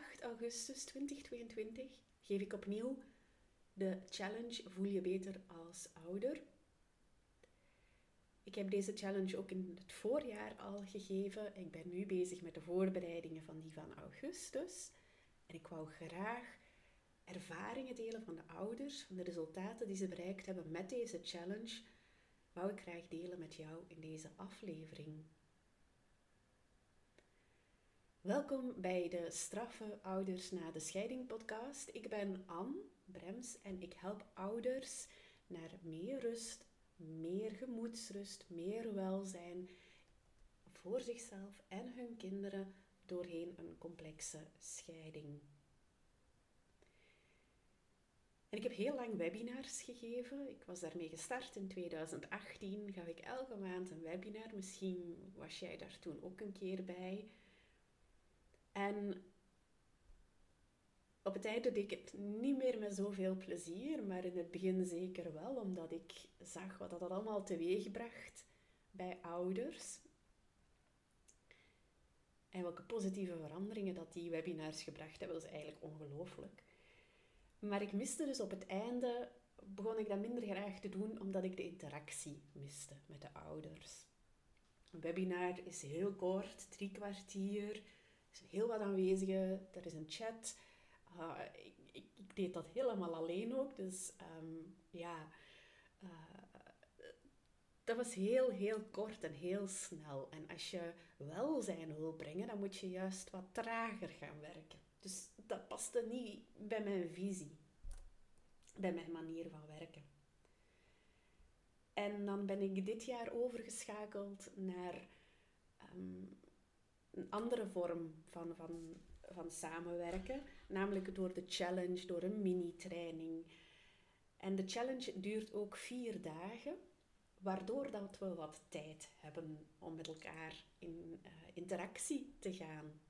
8 augustus 2022 geef ik opnieuw de challenge Voel je beter als ouder. Ik heb deze challenge ook in het voorjaar al gegeven. Ik ben nu bezig met de voorbereidingen van die van augustus. En ik wou graag ervaringen delen van de ouders, van de resultaten die ze bereikt hebben met deze challenge, wou ik graag delen met jou in deze aflevering. Welkom bij de Straffe Ouders na de Scheiding podcast. Ik ben Anne Brems en ik help ouders naar meer rust, meer gemoedsrust, meer welzijn voor zichzelf en hun kinderen doorheen een complexe scheiding. En ik heb heel lang webinars gegeven. Ik was daarmee gestart in 2018. Gaf ik elke maand een webinar. Misschien was jij daar toen ook een keer bij. En op het einde deed ik het niet meer met zoveel plezier, maar in het begin zeker wel, omdat ik zag wat dat allemaal teweegbracht bij ouders. En welke positieve veranderingen dat die webinars gebracht hebben, dat is eigenlijk ongelooflijk. Maar ik miste dus op het einde, begon ik dat minder graag te doen, omdat ik de interactie miste met de ouders. Een webinar is heel kort, drie kwartier. Is heel wat aanwezigen, er is een chat. Uh, ik, ik, deed dat helemaal alleen ook, dus um, ja, uh, dat was heel, heel kort en heel snel. En als je welzijn wil brengen, dan moet je juist wat trager gaan werken. Dus dat paste niet bij mijn visie, bij mijn manier van werken. En dan ben ik dit jaar overgeschakeld naar um, een andere vorm van, van, van samenwerken, namelijk door de challenge, door een mini-training. En de challenge duurt ook vier dagen, waardoor dat we wat tijd hebben om met elkaar in uh, interactie te gaan.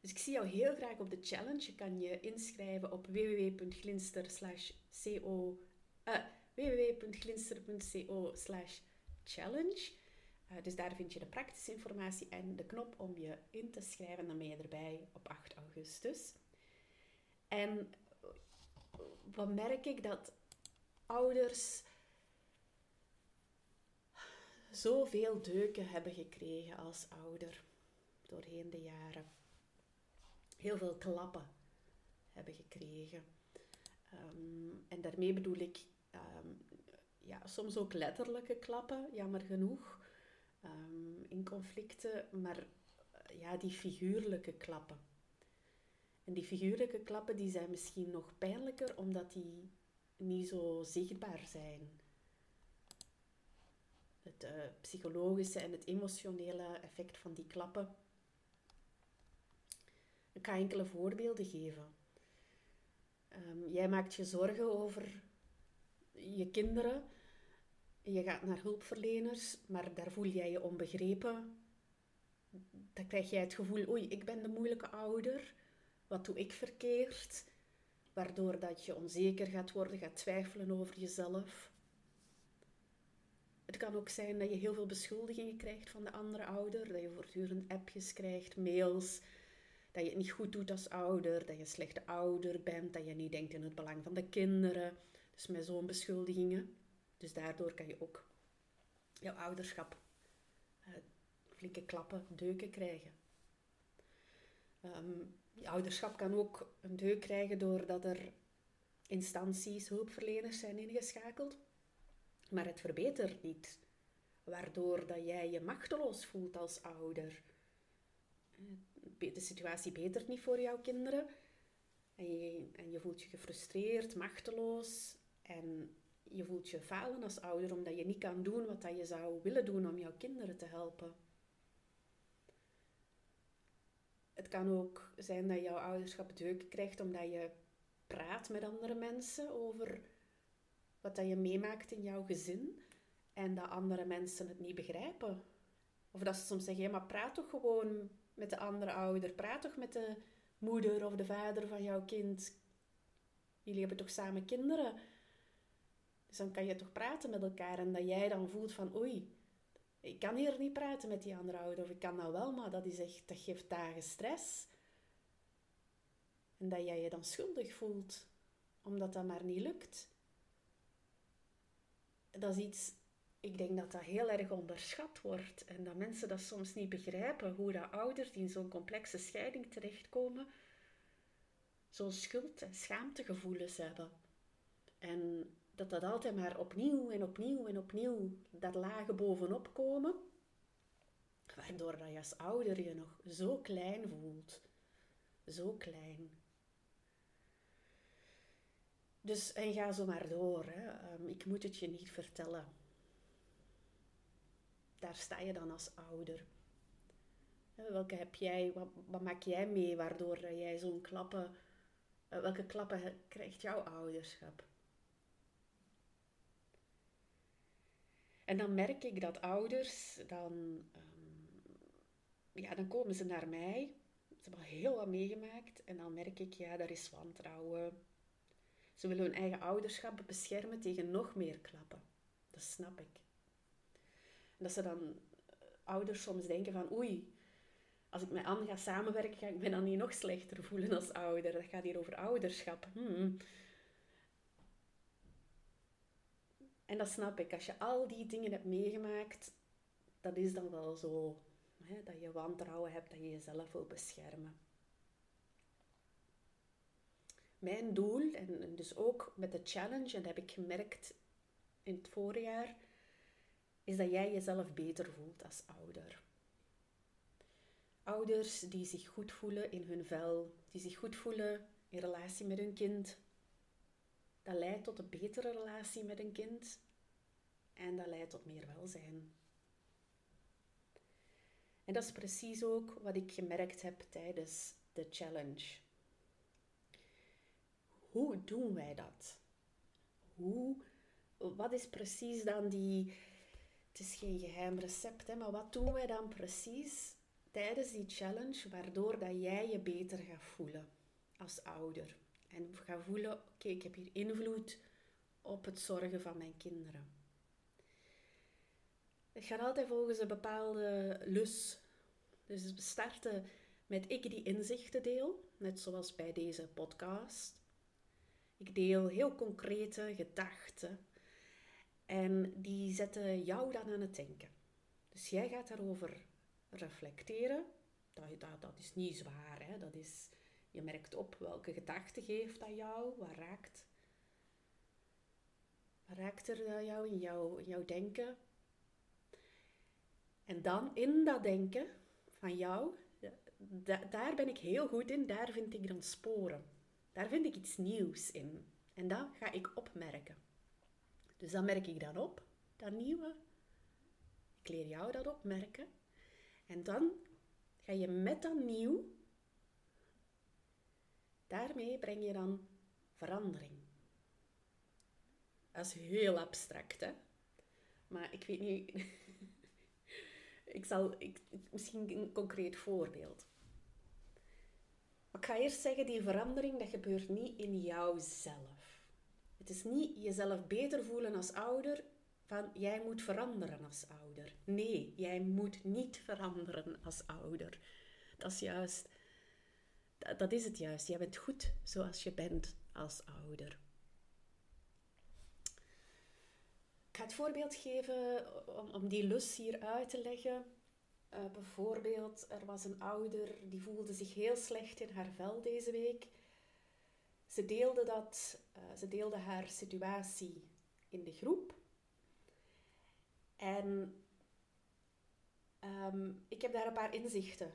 Dus ik zie jou heel graag op de challenge. Je kan je inschrijven op www.glinster.co uh, www.glinster.co challenge. Uh, dus daar vind je de praktische informatie en de knop om je in te schrijven. Dan ben je erbij op 8 augustus. En wat merk ik? Dat ouders zoveel deuken hebben gekregen als ouder doorheen de jaren heel veel klappen hebben gekregen. Um, en daarmee bedoel ik um, ja, soms ook letterlijke klappen, jammer genoeg, um, in conflicten, maar ja, die figuurlijke klappen. En die figuurlijke klappen die zijn misschien nog pijnlijker omdat die niet zo zichtbaar zijn. Het uh, psychologische en het emotionele effect van die klappen ik ga enkele voorbeelden geven. Um, jij maakt je zorgen over je kinderen. Je gaat naar hulpverleners, maar daar voel jij je onbegrepen. Dan krijg jij het gevoel, oei, ik ben de moeilijke ouder. Wat doe ik verkeerd? Waardoor dat je onzeker gaat worden, gaat twijfelen over jezelf. Het kan ook zijn dat je heel veel beschuldigingen krijgt van de andere ouder. Dat je voortdurend appjes krijgt, mails dat je het niet goed doet als ouder, dat je slechte ouder bent, dat je niet denkt in het belang van de kinderen. Dus met zo'n beschuldigingen. Dus daardoor kan je ook jouw ouderschap uh, flinke klappen, deuken krijgen. Um, je ouderschap kan ook een deuk krijgen doordat er instanties, hulpverleners zijn ingeschakeld. Maar het verbetert niet. Waardoor dat jij je machteloos voelt als ouder de situatie betert niet voor jouw kinderen. En en je voelt je gefrustreerd, machteloos. En je voelt je falen als ouder omdat je niet kan doen wat je zou willen doen om jouw kinderen te helpen. Het kan ook zijn dat jouw ouderschap deuk krijgt omdat je praat met andere mensen over wat dat je meemaakt in jouw gezin en dat andere mensen het niet begrijpen. Of dat ze soms zeggen, ja, maar praat toch gewoon met de andere ouder. Praat toch met de moeder of de vader van jouw kind. Jullie hebben toch samen kinderen? Dus dan kan je toch praten met elkaar en dat jij dan voelt van oei, ik kan hier niet praten met die andere ouder. Of ik kan dat wel, maar dat, is echt, dat geeft dagen stress. En dat jij je dan schuldig voelt, omdat dat maar niet lukt. Dat is iets, ik denk dat dat heel erg onderschat wordt. En dat mensen dat soms niet begrijpen, hoe dat ouders die in zo'n complexe scheiding terechtkomen, zo'n schuld- en schaamtegevoelens hebben. En dat dat altijd maar opnieuw en opnieuw en opnieuw dat lage bovenop komen, waardoor dat je als ouder je nog zo klein voelt. Zo klein. Dus, en ga zo maar door. Hè. Ehm, ik moet het je niet vertellen. Daar sta je dan als ouder. Welke heb jij, wat, wat maak jij mee waardoor jij zo'n klappen, eh, welke klappen krijgt jouw ouderschap? En dan merk ik dat ouders, dan, um, ja, dan komen ze naar mij. Ze hebben al heel wat meegemaakt. En dan merk ik, ja, daar is wantrouwen. Ze willen hun eigen ouderschap beschermen tegen nog meer klappen. Dat snap ik. Dat ze dan eh, ouders soms denken van, oei, als ik met Anne ga samenwerken, ga ik me dan niet nog slechter voelen als ouder. Dat gaat hier over ouderschap. Hmm. En dat snap ik. Als je al die dingen hebt meegemaakt, dat is dan wel zo. Hè, dat je wantrouwen hebt, dat je jezelf wil beschermen. Mijn doel, en dus ook met de challenge, en dat heb ik gemerkt in het voorjaar, is dat jij jezelf beter voelt als ouder. Ouders die zich goed voelen in hun vel, die zich goed voelen in relatie met hun kind, dat leidt tot een betere relatie met een kind en dat leidt tot meer welzijn. En dat is precies ook wat ik gemerkt heb tijdens de challenge. Hoe doen wij dat? Hoe, wat is precies dan die. Het is geen geheim recept, hè, maar wat doen wij dan precies tijdens die challenge waardoor dat jij je beter gaat voelen als ouder? En ga voelen, oké, ik heb hier invloed op het zorgen van mijn kinderen. Het gaat altijd volgens een bepaalde lus. Dus we starten met ik die inzichten deel, net zoals bij deze podcast. Ik deel heel concrete gedachten en die zetten jou dan aan het denken. Dus jij gaat daarover reflecteren. Dat, dat, dat is niet zwaar, hè? Dat is je merkt op welke gedachte geeft dat jou, wat raakt. Wat raakt er jou in, jou in jouw denken? En dan in dat denken van jou, daar ben ik heel goed in, daar vind ik dan sporen. Daar vind ik iets nieuws in. En dat ga ik opmerken. Dus dan merk ik dat op, dat nieuwe. Ik leer jou dat opmerken. En dan ga je met dat nieuw Daarmee breng je dan verandering. Dat is heel abstract, hè? Maar ik weet niet. ik zal ik, misschien een concreet voorbeeld. Ik ga eerst zeggen: die verandering dat gebeurt niet in jouzelf. Het is niet jezelf beter voelen als ouder van jij moet veranderen als ouder. Nee, jij moet niet veranderen als ouder. Dat is juist dat is het juist. Jij bent goed zoals je bent als ouder. Ik ga het voorbeeld geven om, die lus hier uit te leggen. Uh, bijvoorbeeld, er was een ouder die voelde zich heel slecht in haar vel deze week. Ze deelde, dat, uh, ze deelde haar situatie in de groep. En um, ik heb daar een paar inzichten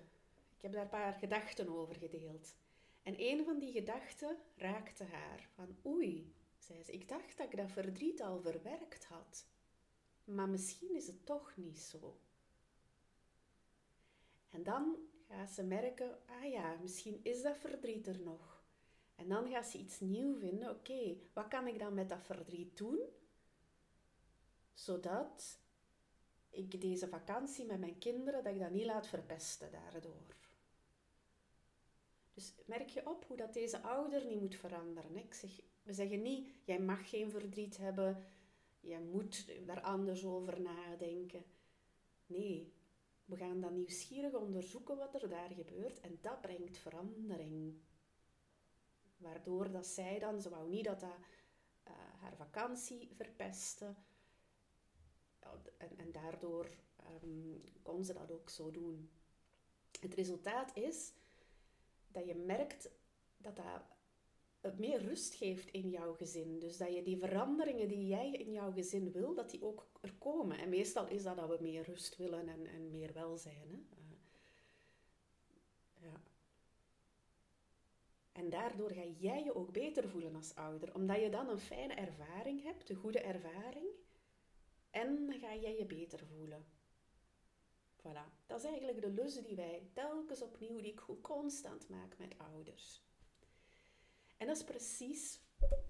heb daar een paar gedachten over gedeeld. En een van die gedachten raakte haar. Van oei, zei ze, ik dacht dat ik dat verdriet al verwerkt had. Maar misschien is het toch niet zo. En dan gaat ze merken, ah ja, misschien is dat verdriet er nog. En dan gaat ze iets nieuws vinden. Oké, wat kan ik dan met dat verdriet doen? Zodat ik deze vakantie met mijn kinderen, dat ik dat niet laat verpesten daardoor. Dus merk je op hoe dat deze ouder niet moet veranderen. Ik zeg, we zeggen niet, jij mag geen verdriet hebben, jij moet daar anders over nadenken. Nee, we gaan dan nieuwsgierig onderzoeken wat er daar gebeurt en dat brengt verandering. Waardoor dat zij dan, ze wou niet dat dat uh, haar vakantie verpestte. En, en daardoor um, kon ze dat ook zo doen. Het resultaat is dat je merkt dat dat meer rust geeft in jouw gezin. Dus dat je die veranderingen die jij in jouw gezin wil, dat die ook er komen. En meestal is dat dat we meer rust willen en, en meer welzijn. Hè? Uh, ja. En daardoor ga jij je ook beter voelen als ouder, omdat je dan een fijne ervaring hebt, een goede ervaring, en ga jij je beter voelen. Voilà, dat is eigenlijk de lus die wij telkens opnieuw, die ik constant maak met ouders. En dat is precies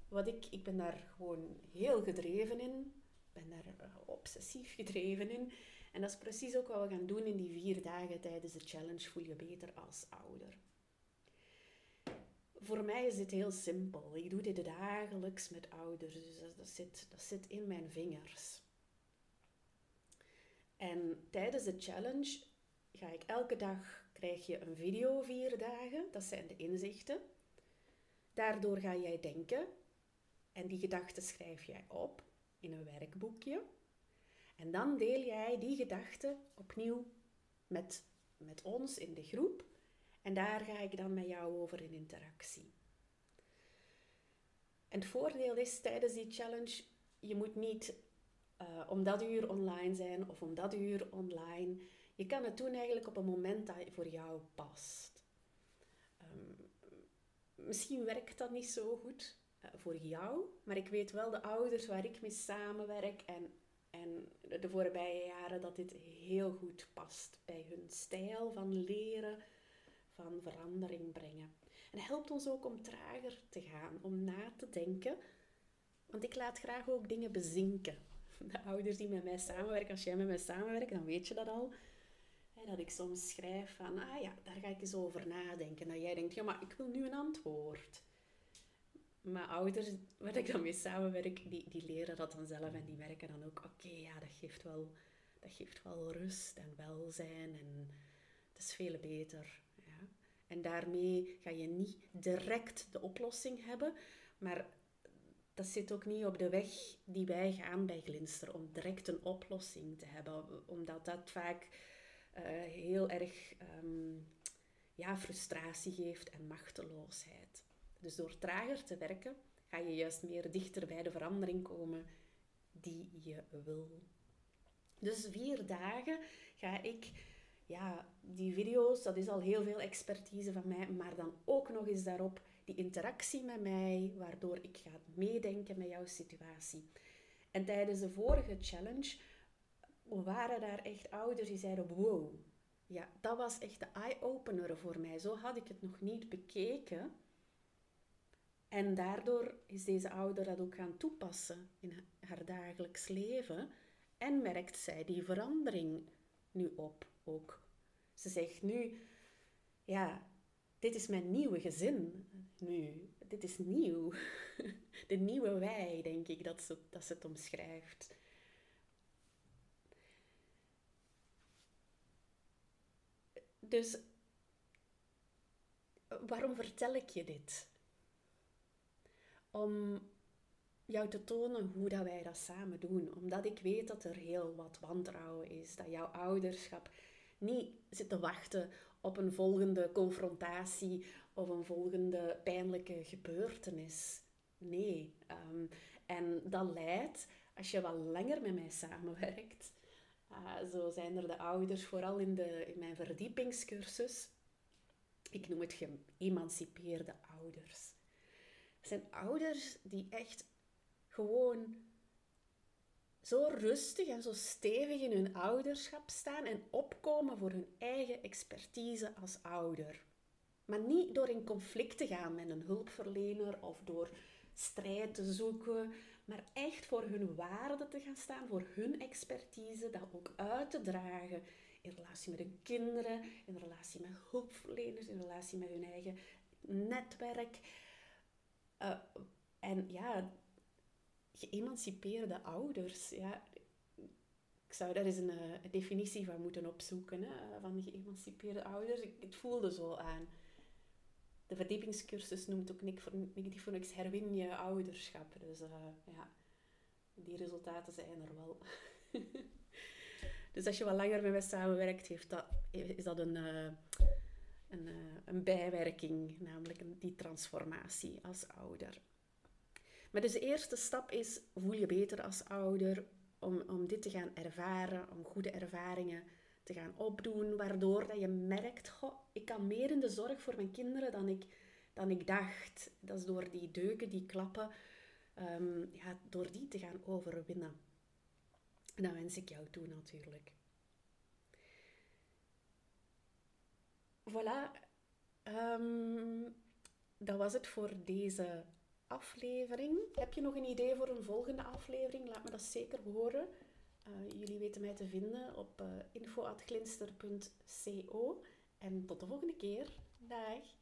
wat ik, ik ben daar gewoon heel gedreven in, ben daar eh, obsessief gedreven in. En dat is precies ook wat we gaan doen in die vier dagen tijdens de challenge Voel je beter als ouder. Voor mij is dit heel simpel. Ik doe dit dagelijks met ouders, dus dat, dat, zit, dat zit in mijn vingers. En tijdens de challenge ga ik elke dag, krijg je een video vier dagen, dat zijn de inzichten. Daardoor ga jij denken en die gedachten schrijf jij op in een werkboekje. En dan deel jij die gedachten opnieuw met, met ons in de groep. En daar ga ik dan met jou over in interactie. En het voordeel is tijdens die challenge, je moet niet uh, om dat uur online zijn of om dat uur online. Je kan het doen eigenlijk op een moment dat voor jou past. Um, misschien werkt dat niet zo goed uh, voor jou, maar ik weet wel de ouders waar ik mee samenwerk en, en de voorbije jaren dat dit heel goed past bij hun stijl van leren, van verandering brengen. En helpt ons ook om trager te gaan, om na te denken. Want ik laat graag ook dingen bezinken de ouders die met mij samenwerken, als jij met mij samenwerkt, dan weet je dat al. dat ik soms schrijf van, ah ja, daar ga ik eens over nadenken. Dat jij denkt, ja, maar ik wil nu een antwoord. Maar ouders waar ik dan mee samenwerk, die, die leren dat dan zelf en die merken dan ook, oké, ja, dat geeft, wel, dat geeft wel rust en welzijn en het is veel beter. Ja. En daarmee ga je niet direct de oplossing hebben, maar dat zit ook niet op de weg die wij gaan bij Glinster om direct een oplossing te hebben, omdat dat vaak uh, heel erg um, ja, frustratie geeft en machteloosheid. Dus door trager te werken, ga je juist meer dichter bij de verandering komen die je wil. Dus vier dagen ga ik, ja, die video's, dat is al heel veel expertise van mij, maar dan ook nog eens daarop die interactie met mij, waardoor ik ga meedenken met jouw situatie. En tijdens de vorige challenge waren daar echt ouders die zeiden: Wow, ja, dat was echt de eye-opener voor mij. Zo had ik het nog niet bekeken. En daardoor is deze ouder dat ook gaan toepassen in haar dagelijks leven. En merkt zij die verandering nu op ook. Ze zegt nu, ja, dit is mijn nieuwe gezin nu. Dit is nieuw. De nieuwe wij, denk ik, dat ze, dat ze het omschrijft. Dus waarom vertel ik je dit? Om jou te tonen hoe dat wij dat samen doen. Omdat ik weet dat er heel wat wantrouwen is. Dat jouw ouderschap niet zit te wachten op een volgende confrontatie of een volgende pijnlijke gebeurtenis. Nee. Um, en dat leidt, als je wat langer met mij samenwerkt, uh, zo zijn er de ouders, vooral in, de, in mijn verdiepingscursus, ik noem het geëmancipeerde ouders. Het zijn ouders die echt gewoon zo rustig en zo stevig in hun ouderschap staan en opkomen voor hun eigen expertise als ouder. Maar niet door in conflict te gaan met een hulpverlener of door strijd te zoeken, maar echt voor hun waarde te gaan staan, voor hun expertise, dat ook uit te dragen in relatie met hun kinderen, in relatie met hulpverleners, in relatie met hun eigen netwerk. Uh, en ja, geëmancipeerde ouders. Ja, ik zou daar eens een, een definitie van moeten opzoeken, hè, van geëmancipeerde ouders. Ik, het voelde zo aan. De verdiepingscursus noemt ook niet voor, niks herwin je ouderschap. Dus ja, die resultaten zijn er wel. dus als je wat langer met mij samenwerkt, heeft dat, is dat een, een, een bijwerking, namelijk die transformatie als ouder. Maar dus de eerste stap is, voel je beter als ouder om, om dit te gaan ervaren, om goede ervaringen te gaan opdoen, waardoor dat je merkt, goh, ik kan meer in de zorg voor mijn kinderen dan ik, dan ik dacht. Dat is door die deuken, die klappen, um, ja, door die te gaan overwinnen. En dat wens ik jou toe natuurlijk. Voilà, um, dat was het voor deze aflevering. Heb je nog een idee voor een volgende aflevering? Laat me dat zeker horen. Uh, jullie weten mij te vinden op uh, info.glinster.co. En tot de volgende keer. Dag!